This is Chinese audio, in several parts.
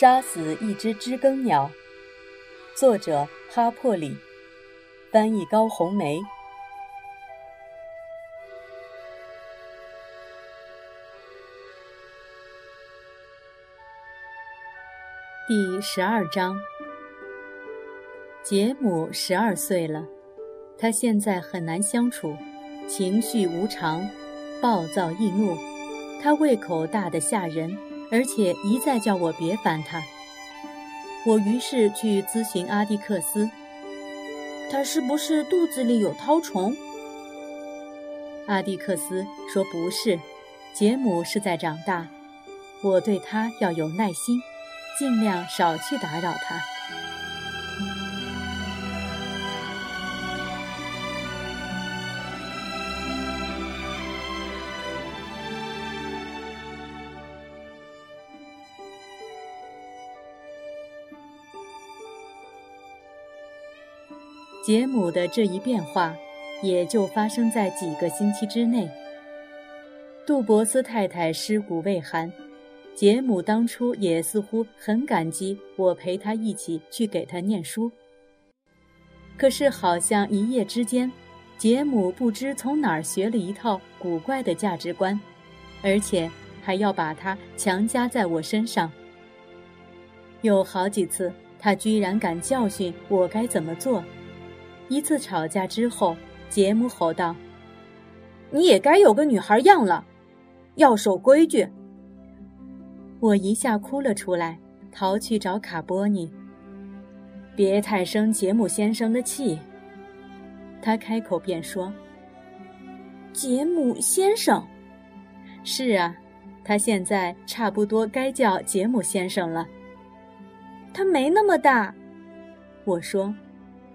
杀死一只知更鸟，作者哈珀里，翻译高红梅。第十二章。杰姆十二岁了，他现在很难相处，情绪无常，暴躁易怒，他胃口大得吓人。而且一再叫我别烦他。我于是去咨询阿蒂克斯，他是不是肚子里有绦虫？阿蒂克斯说不是，杰姆是在长大，我对他要有耐心，尽量少去打扰他。杰姆的这一变化，也就发生在几个星期之内。杜博斯太太尸骨未寒，杰姆当初也似乎很感激我陪他一起去给他念书。可是好像一夜之间，杰姆不知从哪儿学了一套古怪的价值观，而且还要把它强加在我身上。有好几次，他居然敢教训我该怎么做。一次吵架之后，杰姆吼道：“你也该有个女孩样了，要守规矩。”我一下哭了出来，逃去找卡波尼。别太生杰姆先生的气。他开口便说：“杰姆先生，是啊，他现在差不多该叫杰姆先生了。他没那么大。”我说。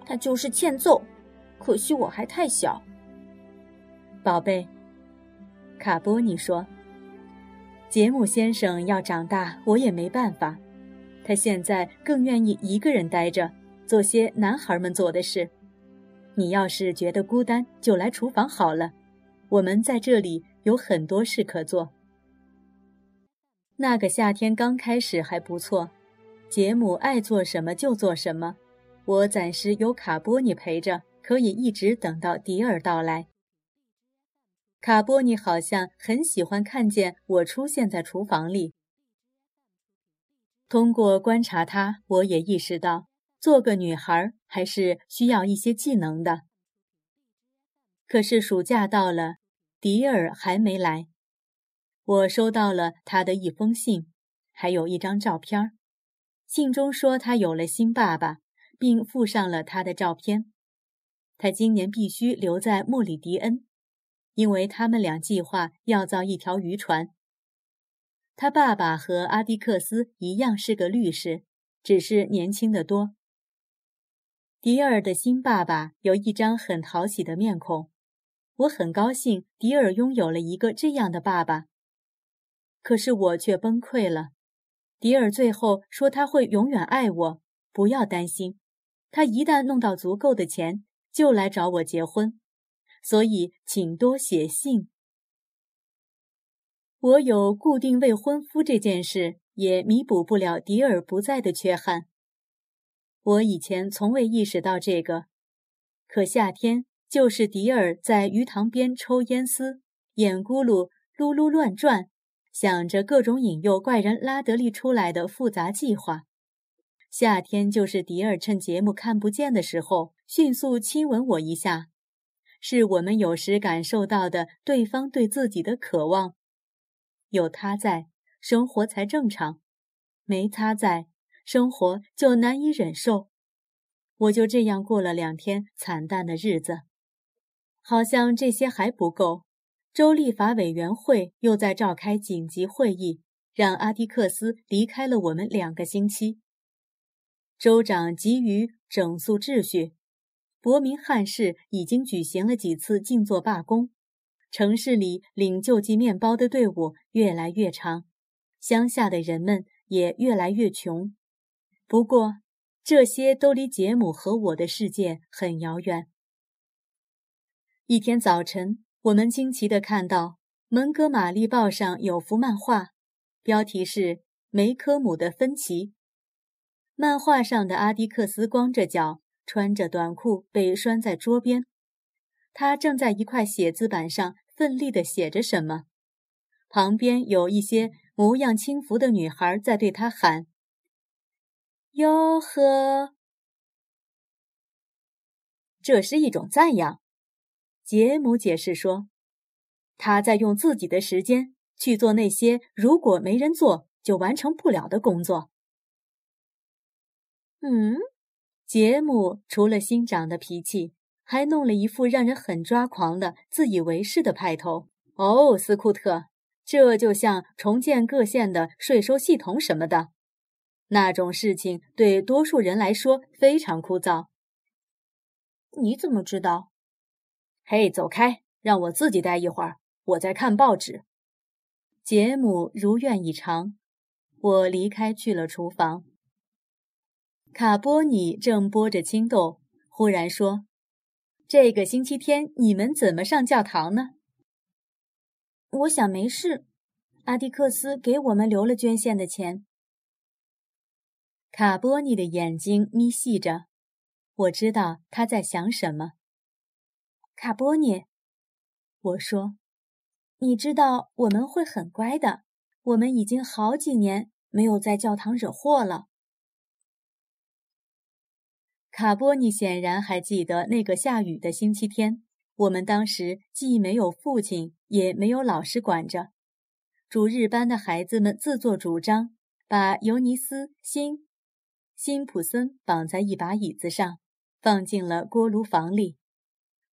他就是欠揍，可惜我还太小。宝贝，卡波尼说：“杰姆先生要长大，我也没办法。他现在更愿意一个人待着，做些男孩们做的事。你要是觉得孤单，就来厨房好了。我们在这里有很多事可做。”那个夏天刚开始还不错，杰姆爱做什么就做什么。我暂时有卡波尼陪着，可以一直等到迪尔到来。卡波尼好像很喜欢看见我出现在厨房里。通过观察他，我也意识到，做个女孩还是需要一些技能的。可是暑假到了，迪尔还没来。我收到了他的一封信，还有一张照片。信中说他有了新爸爸。并附上了他的照片。他今年必须留在莫里迪恩，因为他们俩计划要造一条渔船。他爸爸和阿迪克斯一样是个律师，只是年轻的多。迪尔的新爸爸有一张很讨喜的面孔，我很高兴迪尔拥有了一个这样的爸爸。可是我却崩溃了。迪尔最后说他会永远爱我，不要担心。他一旦弄到足够的钱，就来找我结婚，所以请多写信。我有固定未婚夫这件事，也弥补不了迪尔不在的缺憾。我以前从未意识到这个，可夏天就是迪尔在鱼塘边抽烟丝，眼咕噜噜噜乱转，想着各种引诱怪人拉德利出来的复杂计划。夏天就是迪尔趁节目看不见的时候，迅速亲吻我一下，是我们有时感受到的对方对自己的渴望。有他在，生活才正常；没他在，生活就难以忍受。我就这样过了两天惨淡的日子。好像这些还不够，州立法委员会又在召开紧急会议，让阿迪克斯离开了我们两个星期。州长急于整肃秩序，伯明翰市已经举行了几次静坐罢工，城市里领救济面包的队伍越来越长，乡下的人们也越来越穷。不过，这些都离杰姆和我的世界很遥远。一天早晨，我们惊奇地看到《蒙哥马利报》上有幅漫画，标题是。梅科姆的分歧。漫画上的阿迪克斯光着脚，穿着短裤，被拴在桌边。他正在一块写字板上奋力地写着什么。旁边有一些模样轻浮的女孩在对他喊：“哟呵！”这是一种赞扬。杰姆解释说：“他在用自己的时间去做那些如果没人做就完成不了的工作。”嗯，杰姆除了新长的脾气，还弄了一副让人很抓狂的自以为是的派头。哦，斯库特，这就像重建各县的税收系统什么的，那种事情对多数人来说非常枯燥。你怎么知道？嘿，走开，让我自己待一会儿，我在看报纸。杰姆如愿以偿，我离开去了厨房。卡波尼正剥着青豆，忽然说：“这个星期天你们怎么上教堂呢？”我想没事。阿迪克斯给我们留了捐献的钱。卡波尼的眼睛眯细着，我知道他在想什么。卡波尼，我说：“你知道我们会很乖的。我们已经好几年没有在教堂惹祸了。”卡波尼显然还记得那个下雨的星期天。我们当时既没有父亲，也没有老师管着。主日班的孩子们自作主张，把尤尼斯·辛辛普森绑在一把椅子上，放进了锅炉房里。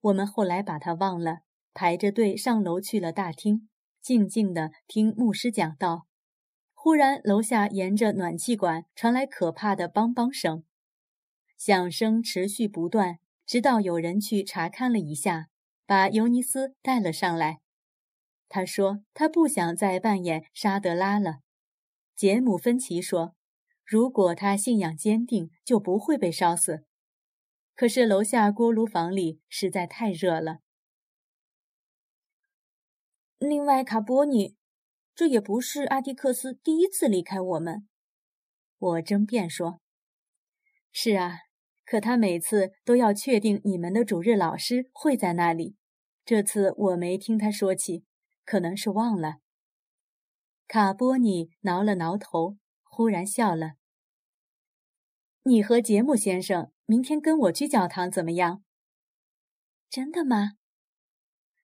我们后来把他忘了，排着队上楼去了大厅，静静地听牧师讲道。忽然，楼下沿着暖气管传来可怕的梆梆声。响声持续不断，直到有人去查看了一下，把尤尼斯带了上来。他说他不想再扮演沙德拉了。杰姆·芬奇说，如果他信仰坚定，就不会被烧死。可是楼下锅炉房里实在太热了。另外，卡波尼，这也不是阿蒂克斯第一次离开我们。我争辩说：“是啊。”可他每次都要确定你们的主日老师会在那里。这次我没听他说起，可能是忘了。卡波尼挠了挠头，忽然笑了。你和杰姆先生明天跟我去教堂怎么样？真的吗？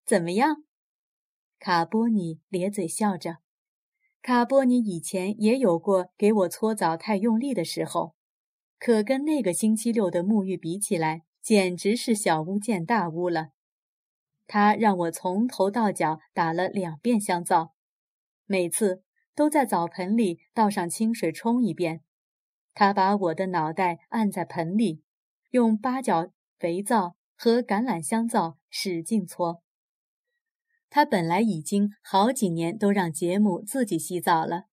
怎么样？卡波尼咧嘴笑着。卡波尼以前也有过给我搓澡太用力的时候。可跟那个星期六的沐浴比起来，简直是小巫见大巫了。他让我从头到脚打了两遍香皂，每次都在澡盆里倒上清水冲一遍。他把我的脑袋按在盆里，用八角肥皂和橄榄香皂使劲搓。他本来已经好几年都让杰姆自己洗澡了，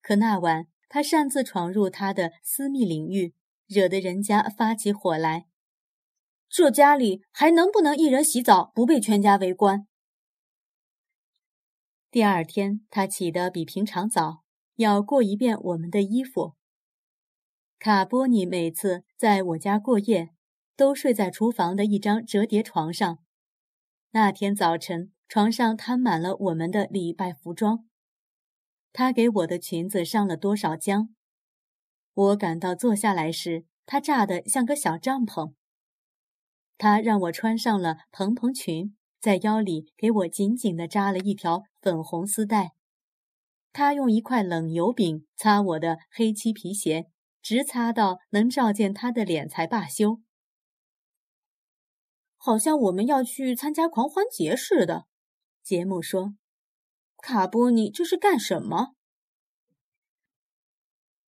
可那晚他擅自闯入他的私密领域。惹得人家发起火来，这家里还能不能一人洗澡不被全家围观？第二天，他起得比平常早，要过一遍我们的衣服。卡波尼每次在我家过夜，都睡在厨房的一张折叠床上。那天早晨，床上摊满了我们的礼拜服装。他给我的裙子上了多少浆？我赶到坐下来时，他炸得像个小帐篷。他让我穿上了蓬蓬裙，在腰里给我紧紧地扎了一条粉红丝带。他用一块冷油饼擦我的黑漆皮鞋，直擦到能照见他的脸才罢休。好像我们要去参加狂欢节似的，杰姆说：“卡波尼这是干什么？”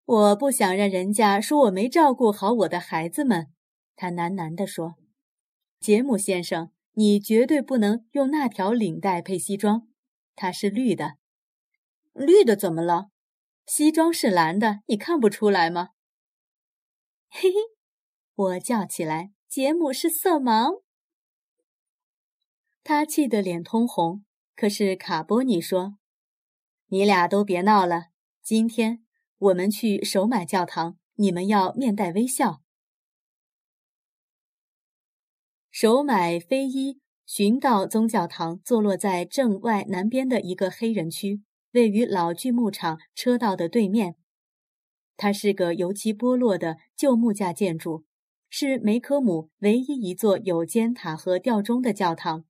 我不想让人家说我没照顾好我的孩子们，他喃喃地说：“杰姆先生，你绝对不能用那条领带配西装，它是绿的。绿的怎么了？西装是蓝的，你看不出来吗？”嘿嘿，我叫起来：“杰姆是色盲。”他气得脸通红。可是卡波尼说：“你俩都别闹了，今天。”我们去首买教堂，你们要面带微笑。首买非一寻道宗教堂坐落在正外南边的一个黑人区，位于老锯木厂车道的对面。它是个油漆剥落的旧木架建筑，是梅科姆唯一一座有尖塔和吊钟的教堂。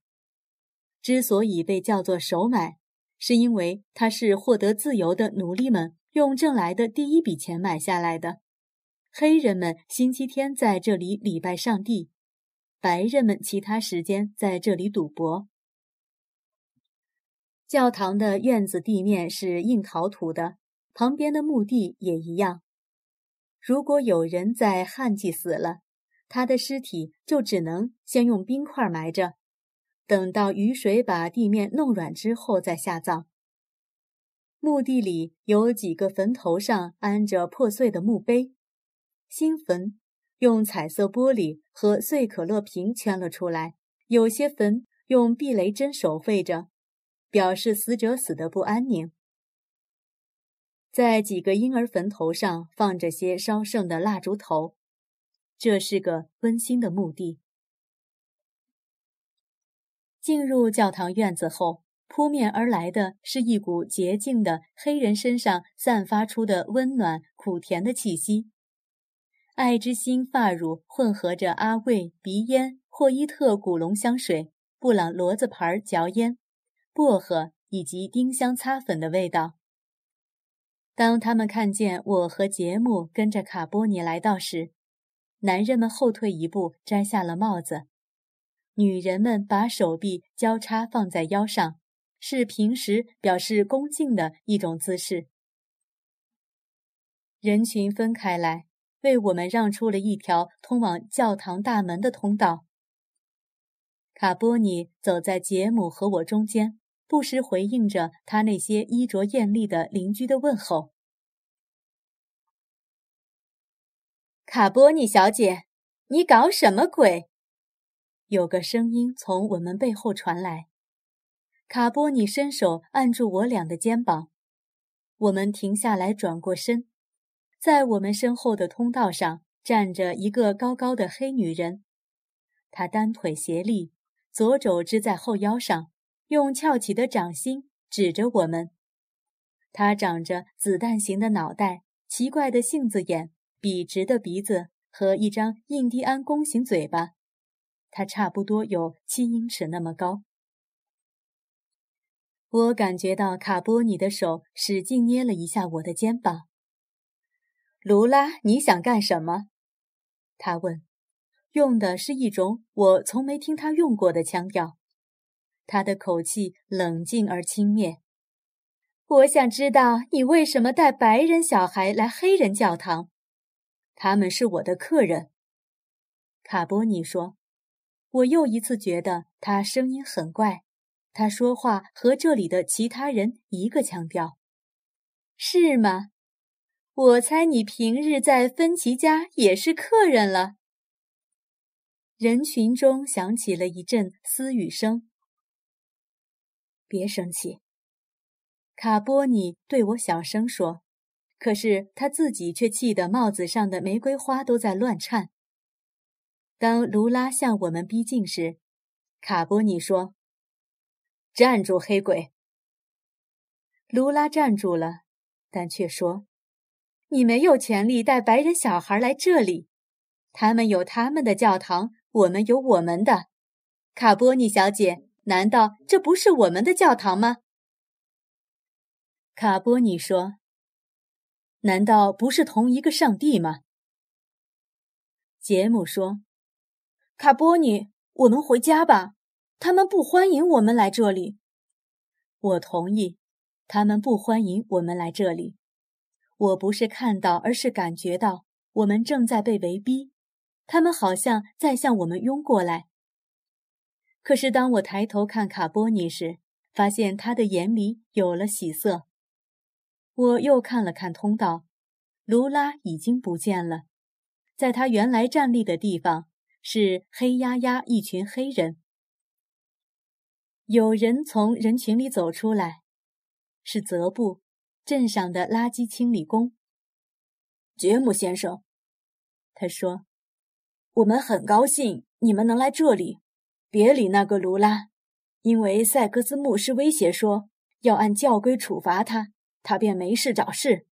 之所以被叫做首买，是因为它是获得自由的奴隶们。用挣来的第一笔钱买下来的。黑人们星期天在这里礼拜上帝，白人们其他时间在这里赌博。教堂的院子地面是硬陶土的，旁边的墓地也一样。如果有人在旱季死了，他的尸体就只能先用冰块埋着，等到雨水把地面弄软之后再下葬。墓地里有几个坟头上安着破碎的墓碑，新坟用彩色玻璃和碎可乐瓶圈了出来，有些坟用避雷针守卫着，表示死者死得不安宁。在几个婴儿坟头上放着些烧剩的蜡烛头，这是个温馨的墓地。进入教堂院子后。扑面而来的是一股洁净的黑人身上散发出的温暖苦甜的气息。爱之心发乳混合着阿魏鼻烟、霍伊特古龙香水、布朗骡子牌嚼烟、薄荷以及丁香擦粉的味道。当他们看见我和杰姆跟着卡波尼来到时，男人们后退一步，摘下了帽子；女人们把手臂交叉放在腰上。是平时表示恭敬的一种姿势。人群分开来，为我们让出了一条通往教堂大门的通道。卡波尼走在杰姆和我中间，不时回应着他那些衣着艳丽的邻居的问候。卡波尼小姐，你搞什么鬼？有个声音从我们背后传来。卡波尼伸手按住我俩的肩膀，我们停下来，转过身，在我们身后的通道上站着一个高高的黑女人，她单腿斜立，左肘支在后腰上，用翘起的掌心指着我们。她长着子弹形的脑袋，奇怪的杏子眼，笔直的鼻子和一张印第安弓形嘴巴，她差不多有七英尺那么高。我感觉到卡波尼的手使劲捏了一下我的肩膀。卢拉，你想干什么？他问，用的是一种我从没听他用过的腔调。他的口气冷静而轻蔑。我想知道你为什么带白人小孩来黑人教堂？他们是我的客人。卡波尼说。我又一次觉得他声音很怪。他说话和这里的其他人一个腔调，是吗？我猜你平日在芬奇家也是客人了。人群中响起了一阵私语声。别生气，卡波尼对我小声说，可是他自己却气得帽子上的玫瑰花都在乱颤。当卢拉向我们逼近时，卡波尼说。站住，黑鬼！卢拉站住了，但却说：“你没有权利带白人小孩来这里。他们有他们的教堂，我们有我们的。卡波尼小姐，难道这不是我们的教堂吗？”卡波尼说：“难道不是同一个上帝吗？”杰姆说：“卡波尼，我们回家吧。”他们不欢迎我们来这里。我同意，他们不欢迎我们来这里。我不是看到，而是感觉到我们正在被围逼，他们好像在向我们拥过来。可是当我抬头看卡波尼时，发现他的眼里有了喜色。我又看了看通道，卢拉已经不见了，在他原来站立的地方是黑压压一群黑人。有人从人群里走出来，是泽布，镇上的垃圾清理工。杰姆先生，他说：“我们很高兴你们能来这里。别理那个卢拉，因为塞克斯牧师威胁说要按教规处罚他，他便没事找事。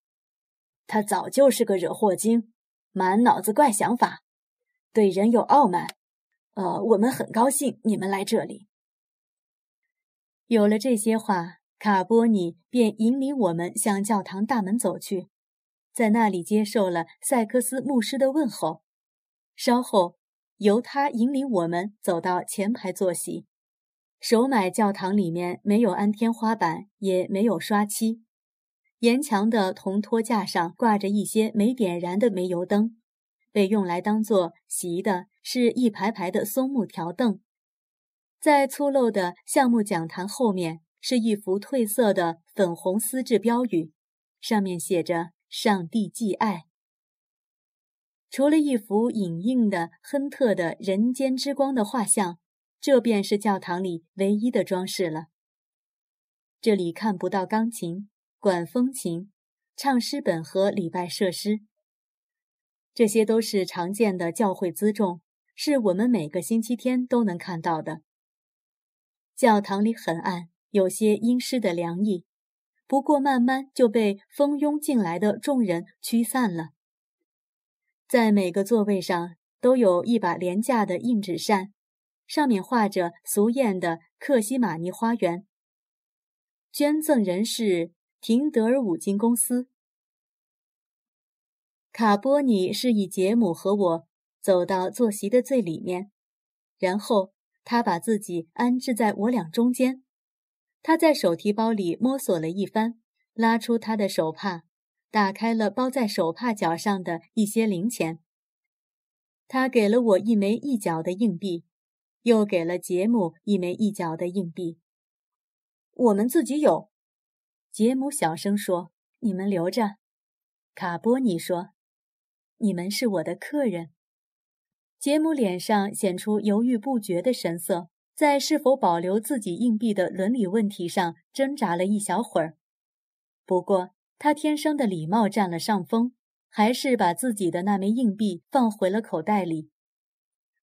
他早就是个惹祸精，满脑子怪想法，对人有傲慢。呃，我们很高兴你们来这里。”有了这些话，卡波尼便引领我们向教堂大门走去。在那里接受了塞克斯牧师的问候，稍后由他引领我们走到前排坐席。首买教堂里面没有安天花板，也没有刷漆，沿墙的铜托架上挂着一些没点燃的煤油灯，被用来当做席的是一排排的松木条凳。在粗陋的橡木讲坛后面是一幅褪色的粉红丝质标语，上面写着。上帝既爱。除了一幅影印的亨特的人间之光的画像，这便是教堂里唯一的装饰了。这里看不到钢琴、管风琴、唱诗本和礼拜设施，这些都是常见的教会辎重，是我们每个星期天都能看到的。教堂里很暗，有些阴湿的凉意。不过，慢慢就被蜂拥进来的众人驱散了。在每个座位上都有一把廉价的硬纸扇，上面画着俗艳的克西玛尼花园。捐赠人是廷德尔五金公司。卡波尼示意杰姆和我走到坐席的最里面，然后他把自己安置在我俩中间。他在手提包里摸索了一番，拉出他的手帕，打开了包在手帕角上的一些零钱。他给了我一枚一角的硬币，又给了杰姆一枚一角的硬币。我们自己有，杰姆小声说：“你们留着。”卡波尼说：“你们是我的客人。”杰姆脸上显出犹豫不决的神色。在是否保留自己硬币的伦理问题上挣扎了一小会儿，不过他天生的礼貌占了上风，还是把自己的那枚硬币放回了口袋里。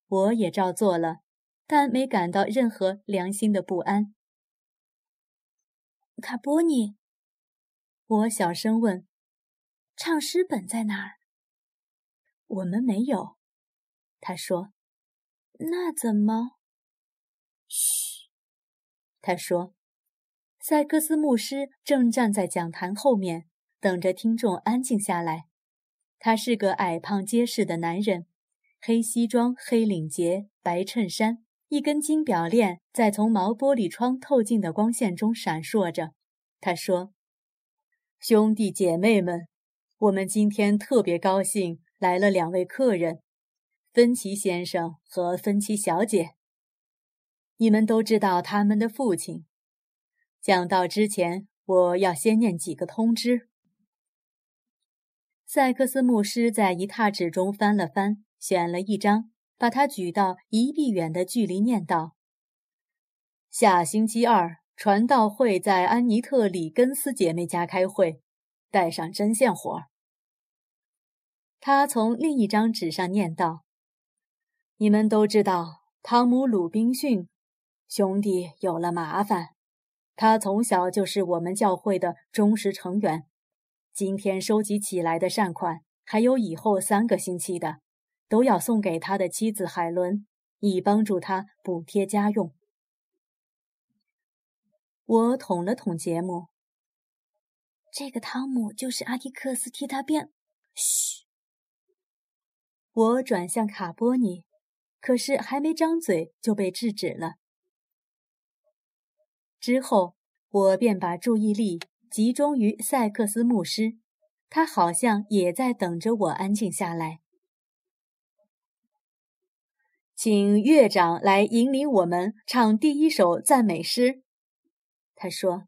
我也照做了，但没感到任何良心的不安。卡波尼，我小声问：“唱诗本在哪儿？”我们没有，他说。那怎么？嘘，他说：“塞克斯牧师正站在讲坛后面，等着听众安静下来。他是个矮胖结实的男人，黑西装、黑领结、白衬衫，一根金表链在从毛玻璃窗透进的光线中闪烁着。”他说：“兄弟姐妹们，我们今天特别高兴，来了两位客人，芬奇先生和芬奇小姐。”你们都知道他们的父亲。讲到之前，我要先念几个通知。塞克斯牧师在一沓纸中翻了翻，选了一张，把它举到一臂远的距离，念道：“下星期二，传道会在安妮特里根斯姐妹家开会，带上针线活。”他从另一张纸上念道：“你们都知道汤姆·鲁滨逊。”兄弟有了麻烦，他从小就是我们教会的忠实成员。今天收集起来的善款，还有以后三个星期的，都要送给他的妻子海伦，以帮助他补贴家用。我捅了捅节目。这个汤姆就是阿迪克斯替他变。嘘。我转向卡波尼，可是还没张嘴就被制止了。之后，我便把注意力集中于塞克斯牧师，他好像也在等着我安静下来。请乐长来引领我们唱第一首赞美诗。他说。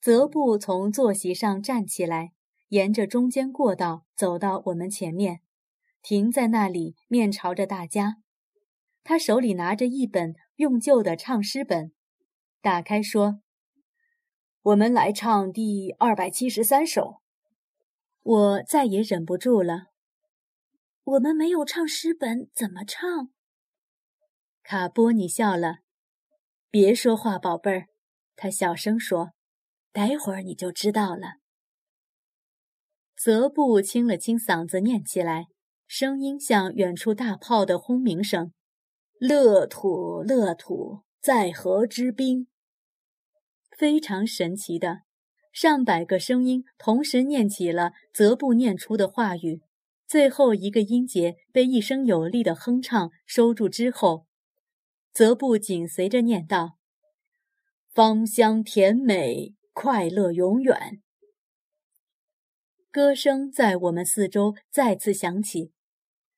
泽布从坐席上站起来，沿着中间过道走到我们前面，停在那里，面朝着大家。他手里拿着一本用旧的唱诗本。打开说：“我们来唱第二百七十三首。”我再也忍不住了。我们没有唱诗本，怎么唱？卡波尼笑了。别说话，宝贝儿，他小声说。待会儿你就知道了。泽布清了清嗓子，念起来，声音像远处大炮的轰鸣声。乐土，乐土，在河之滨。非常神奇的，上百个声音同时念起了泽布念出的话语。最后一个音节被一声有力的哼唱收住之后。泽布紧随着念道：“芳香甜美，快乐永远。”歌声在我们四周再次响起，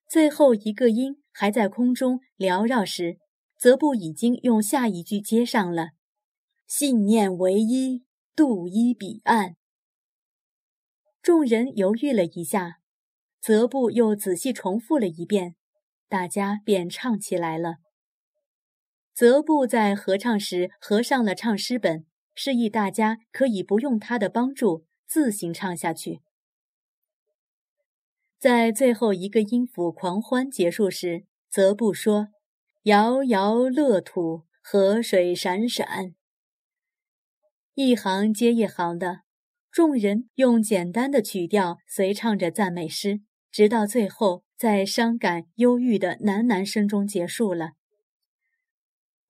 最后一个音还在空中缭绕时，泽布已经用下一句接上了：“信念唯一，渡一彼岸。”众人犹豫了一下，泽布又仔细重复了一遍，大家便唱起来了。泽布在合唱时合上了唱诗本，示意大家可以不用他的帮助自行唱下去。在最后一个音符狂欢结束时，泽布说：“遥遥乐土，河水闪闪。”一行接一行的，众人用简单的曲调随唱着赞美诗，直到最后在伤感忧郁的喃喃声中结束了。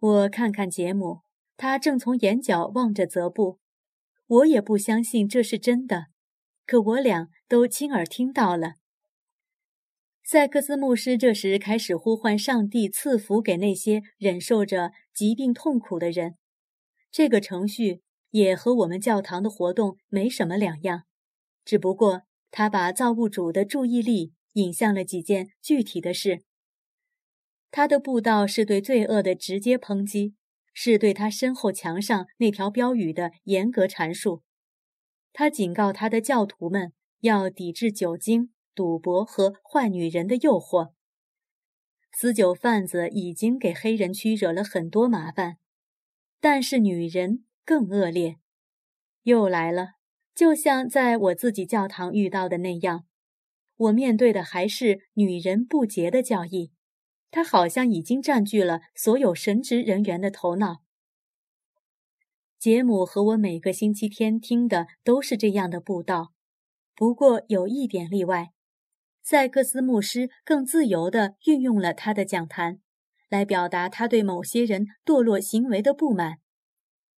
我看看杰姆，他正从眼角望着泽布。我也不相信这是真的，可我俩都亲耳听到了。塞克斯牧师这时开始呼唤上帝赐福给那些忍受着疾病痛苦的人。这个程序也和我们教堂的活动没什么两样，只不过他把造物主的注意力引向了几件具体的事。他的布道是对罪恶的直接抨击，是对他身后墙上那条标语的严格阐述。他警告他的教徒们要抵制酒精、赌博和坏女人的诱惑。死酒贩子已经给黑人区惹了很多麻烦，但是女人更恶劣，又来了。就像在我自己教堂遇到的那样，我面对的还是女人不洁的教义。他好像已经占据了所有神职人员的头脑。杰姆和我每个星期天听的都是这样的布道，不过有一点例外：塞克斯牧师更自由地运用了他的讲坛，来表达他对某些人堕落行为的不满。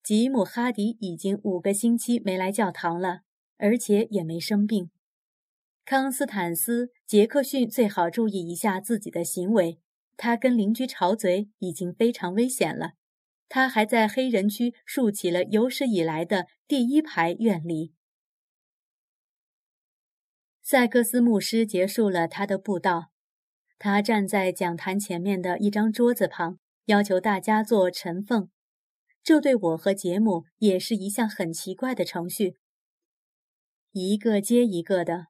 吉姆·哈迪已经五个星期没来教堂了，而且也没生病。康斯坦斯·杰克逊最好注意一下自己的行为。他跟邻居吵嘴已经非常危险了，他还在黑人区竖起了有史以来的第一排院篱。塞克斯牧师结束了他的布道，他站在讲坛前面的一张桌子旁，要求大家做晨奉。这对我和杰姆也是一项很奇怪的程序。一个接一个的，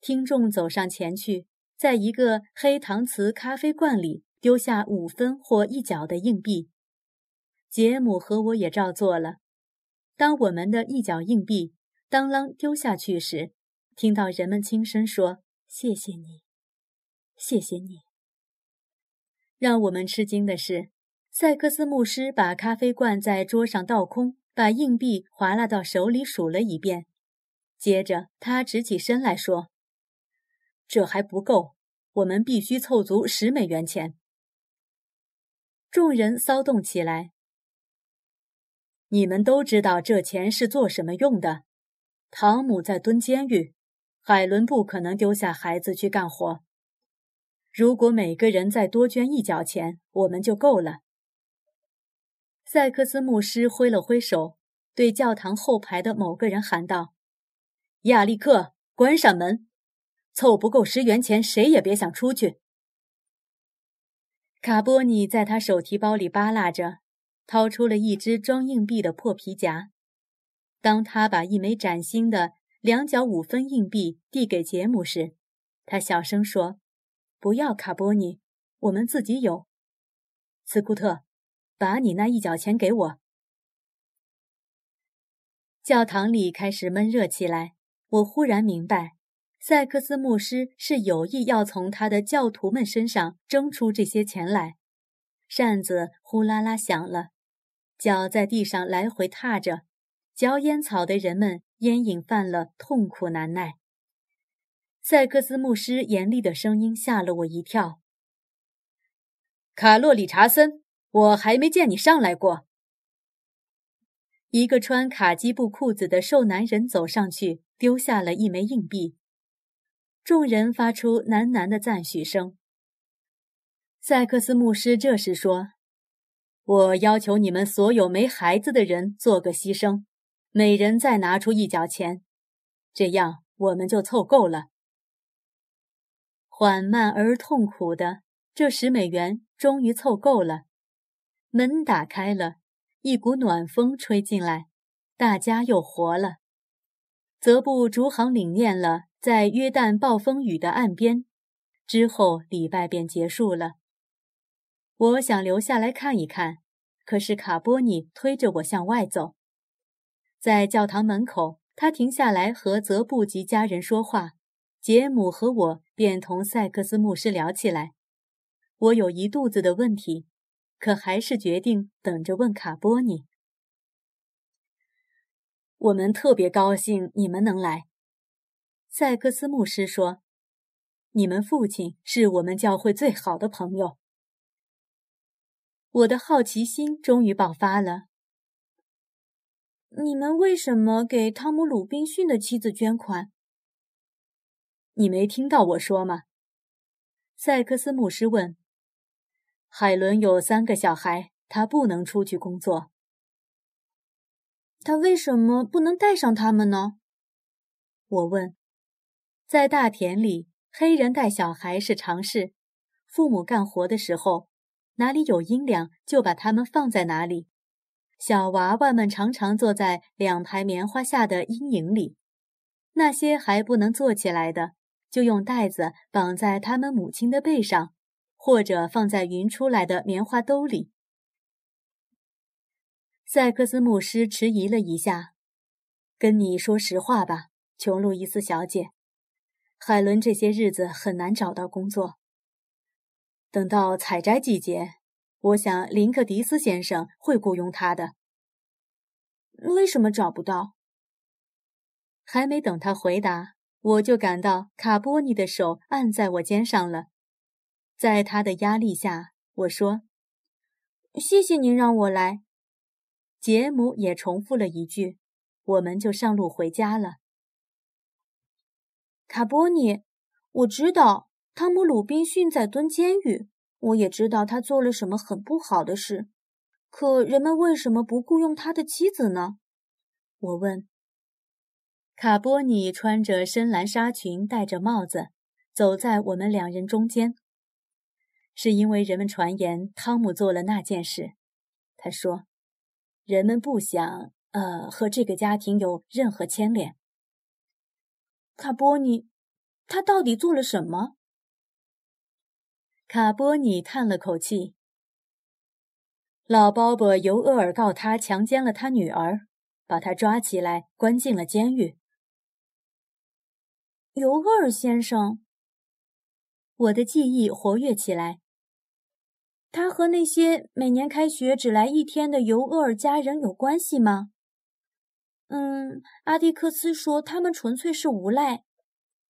听众走上前去。在一个黑搪瓷咖啡罐里丢下五分或一角的硬币，杰姆和我也照做了。当我们的一角硬币当啷丢下去时，听到人们轻声说：“谢谢你，谢谢你。”让我们吃惊的是，塞克斯牧师把咖啡罐在桌上倒空，把硬币划拉到手里数了一遍，接着他直起身来说。这还不够，我们必须凑足十美元钱。众人骚动起来。你们都知道这钱是做什么用的？汤姆在蹲监狱，海伦不可能丢下孩子去干活。如果每个人再多捐一角钱，我们就够了。塞克斯牧师挥了挥手，对教堂后排的某个人喊道：“亚历克，关上门。”凑不够十元钱，谁也别想出去。卡波尼在他手提包里扒拉着，掏出了一只装硬币的破皮夹。当他把一枚崭新的两角五分硬币递给杰姆时，他小声说：“不要，卡波尼，我们自己有。”斯库特，把你那一角钱给我。教堂里开始闷热起来。我忽然明白。塞克斯牧师是有意要从他的教徒们身上争出这些钱来。扇子呼啦啦响了，脚在地上来回踏着，嚼烟草的人们烟瘾犯了，痛苦难耐。塞克斯牧师严厉的声音吓了我一跳。卡洛里查森，我还没见你上来过。一个穿卡基布裤子的瘦男人走上去，丢下了一枚硬币。众人发出喃喃的赞许声。塞克斯牧师这时说：“我要求你们所有没孩子的人做个牺牲，每人再拿出一角钱，这样我们就凑够了。”缓慢而痛苦的，这十美元终于凑够了。门打开了，一股暖风吹进来，大家又活了。泽布逐行领念了。在约旦暴风雨的岸边，之后礼拜便结束了。我想留下来看一看，可是卡波尼推着我向外走。在教堂门口，他停下来和泽布及家人说话。杰姆和我便同塞克斯牧师聊起来。我有一肚子的问题，可还是决定等着问卡波尼。我们特别高兴你们能来。塞克斯牧师说：“你们父亲是我们教会最好的朋友。”我的好奇心终于爆发了。你们为什么给汤姆·鲁滨逊的妻子捐款？你没听到我说吗？塞克斯牧师问。海伦有三个小孩，他不能出去工作。他为什么不能带上他们呢？我问。在大田里，黑人带小孩是常事。父母干活的时候，哪里有阴凉，就把他们放在哪里。小娃娃们常常坐在两排棉花下的阴影里。那些还不能坐起来的，就用袋子绑在他们母亲的背上，或者放在匀出来的棉花兜里。塞克斯牧师迟疑了一下，跟你说实话吧，琼路易斯小姐。海伦这些日子很难找到工作。等到采摘季节，我想林克迪斯先生会雇佣他的。为什么找不到？还没等他回答，我就感到卡波尼的手按在我肩上了。在他的压力下，我说：“谢谢您让我来。”杰姆也重复了一句，我们就上路回家了。卡波尼，我知道汤姆·鲁滨逊在蹲监狱，我也知道他做了什么很不好的事。可人们为什么不雇佣他的妻子呢？我问。卡波尼穿着深蓝纱裙，戴着帽子，走在我们两人中间。是因为人们传言汤姆做了那件事，他说，人们不想，呃，和这个家庭有任何牵连。卡波尼，他到底做了什么？卡波尼叹了口气。老鲍勃尤厄尔告他强奸了他女儿，把他抓起来关进了监狱。尤厄尔先生，我的记忆活跃起来。他和那些每年开学只来一天的尤厄尔家人有关系吗？嗯，阿蒂克斯说他们纯粹是无赖。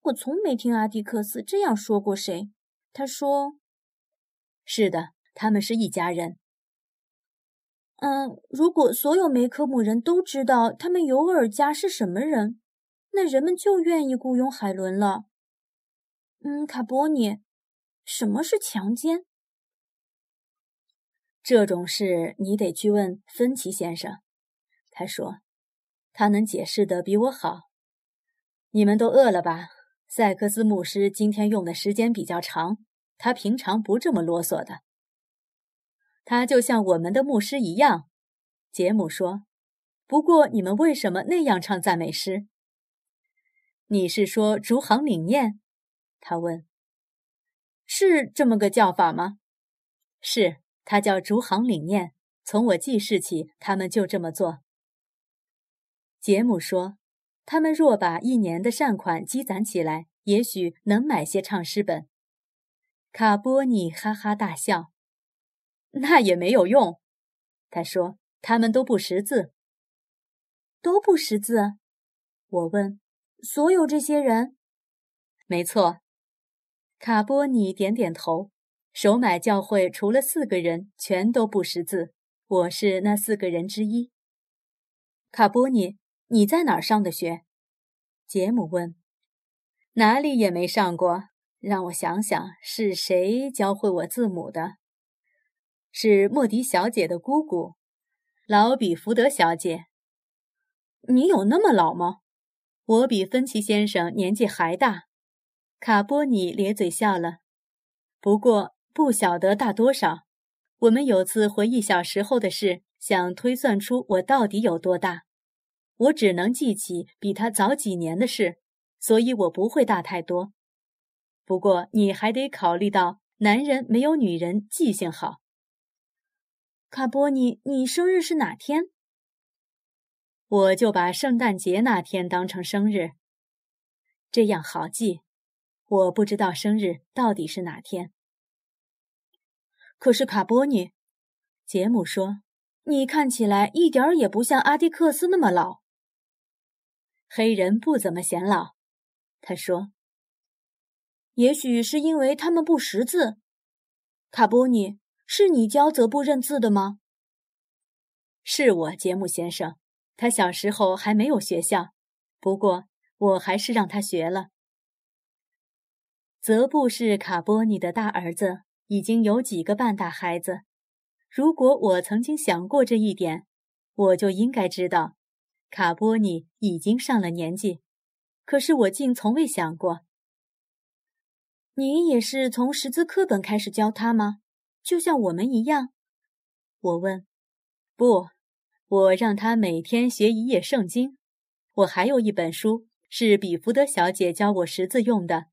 我从没听阿蒂克斯这样说过谁。他说：“是的，他们是一家人。”嗯，如果所有梅科姆人都知道他们尤尔家是什么人，那人们就愿意雇佣海伦了。嗯，卡波尼，什么是强奸？这种事你得去问芬奇先生。他说。他能解释的比我好。你们都饿了吧？塞克斯牧师今天用的时间比较长，他平常不这么啰嗦的。他就像我们的牧师一样，杰姆说。不过你们为什么那样唱赞美诗？你是说逐行领念？他问。是这么个叫法吗？是，他叫逐行领念。从我记事起，他们就这么做。杰姆说：“他们若把一年的善款积攒起来，也许能买些唱诗本。卡波尼哈哈大笑。那也没有用，他说。他们都不识字。都不识字？我问。所有这些人？没错。卡波尼点点头。首买教会除了四个人，全都不识字。我是那四个人之一。卡波尼，你在哪儿上的学？杰姆问。哪里也没上过。让我想想，是谁教会我字母的？是莫迪小姐的姑姑，老比福德小姐。你有那么老吗？我比芬奇先生年纪还大。卡波尼咧嘴笑了。不过不晓得大多少。我们有次回忆小时候的事，想推算出我到底有多大。我只能记起比他早几年的事，所以我不会大太多。不过，你还得考虑到，男人没有女人记性好。卡波尼，你生日是哪天？我就把圣诞节那天当成生日，这样好记。我不知道生日到底是哪天。可是卡波尼，杰姆说，你看起来一点儿也不像阿迪克斯那么老。黑人不怎么显老，他说。也许是因为他们不识字。卡波尼，是你教泽布认字的吗？是我，杰姆先生。他小时候还没有学校，不过我还是让他学了。泽布是卡波尼的大儿子，已经有几个半大孩子。如果我曾经想过这一点，我就应该知道，卡波尼已经上了年纪。可是我竟从未想过。你也是从识字课本开始教他吗？就像我们一样？我问。不，我让他每天学一页圣经。我还有一本书是比福德小姐教我识字用的。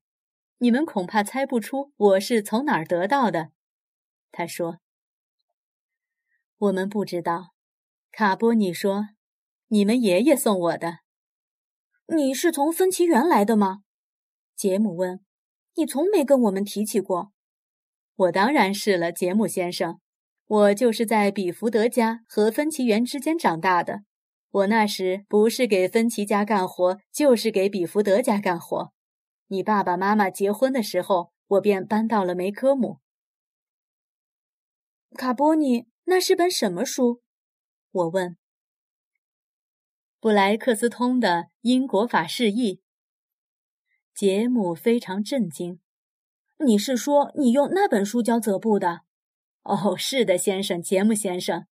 你们恐怕猜不出我是从哪儿得到的。他说。我们不知道。卡波尼说：“你们爷爷送我的。”你是从芬奇园来的吗？杰姆问。你从没跟我们提起过，我当然是了，杰姆先生。我就是在比福德家和芬奇园之间长大的。我那时不是给芬奇家干活，就是给比福德家干活。你爸爸妈妈结婚的时候，我便搬到了梅科姆。卡波尼，那是本什么书？我问。布莱克斯通的《英国法释义》。杰姆非常震惊：“你是说你用那本书教泽布的？”“哦，是的，先生，杰姆先生。”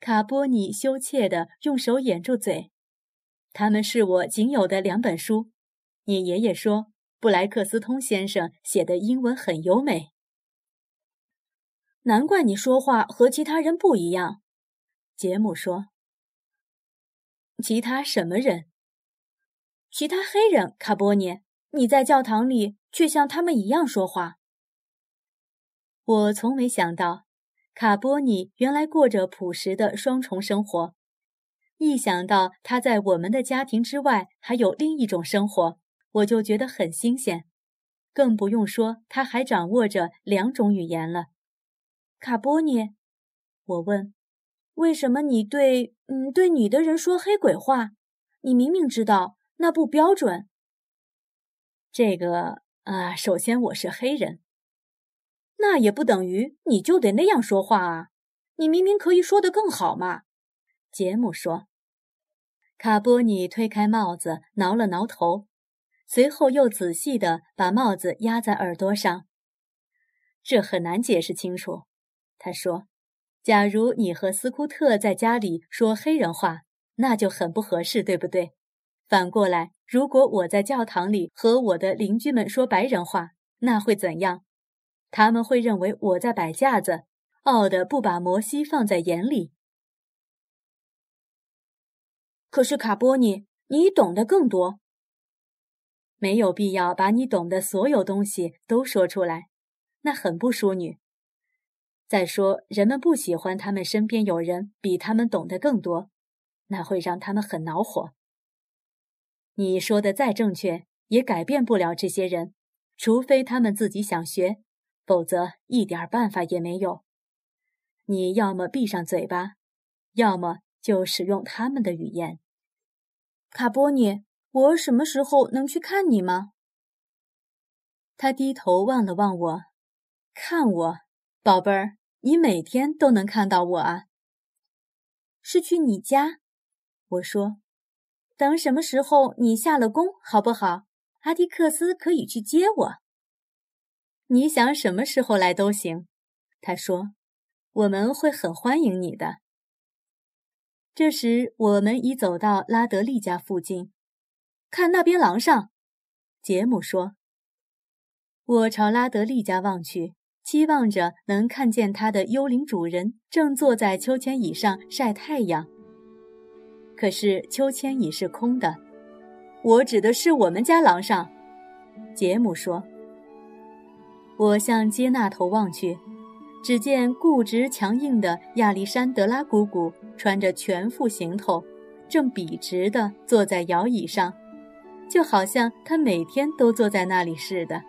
卡波尼羞怯地用手掩住嘴。“他们是我仅有的两本书。”你爷爷说：“布莱克斯通先生写的英文很优美。”难怪你说话和其他人不一样。”杰姆说。“其他什么人？其他黑人，卡波尼。”你在教堂里却像他们一样说话。我从没想到，卡波尼原来过着朴实的双重生活。一想到他在我们的家庭之外还有另一种生活，我就觉得很新鲜。更不用说他还掌握着两种语言了。卡波尼，我问：“为什么你对嗯对你的人说黑鬼话？你明明知道那不标准。”这个啊，首先我是黑人，那也不等于你就得那样说话啊！你明明可以说得更好嘛。杰姆说。卡波尼推开帽子，挠了挠头，随后又仔细地把帽子压在耳朵上。这很难解释清楚，他说：“假如你和斯库特在家里说黑人话，那就很不合适，对不对？反过来。”如果我在教堂里和我的邻居们说白人话，那会怎样？他们会认为我在摆架子，傲的不把摩西放在眼里。可是卡波尼，你懂得更多。没有必要把你懂的所有东西都说出来，那很不淑女。再说，人们不喜欢他们身边有人比他们懂得更多，那会让他们很恼火。你说的再正确，也改变不了这些人，除非他们自己想学，否则一点办法也没有。你要么闭上嘴巴，要么就使用他们的语言。卡波尼，我什么时候能去看你吗？他低头望了望我，看我，宝贝儿，你每天都能看到我啊。是去你家，我说，等什么时候你下了工，好不好？阿迪克斯可以去接我。你想什么时候来都行，他说，我们会很欢迎你的。这时，我们已走到拉德利家附近，看那边廊上，杰姆说。我朝拉德利家望去，期望着能看见他的幽灵主人正坐在秋千椅上晒太阳。可是秋千已是空的。我指的是我们家廊上，杰姆说。我向接纳头望去，只见固执强硬的亚历山德拉姑姑穿着全副行头，正笔直地坐在摇椅上，就好像她每天都坐在那里似的。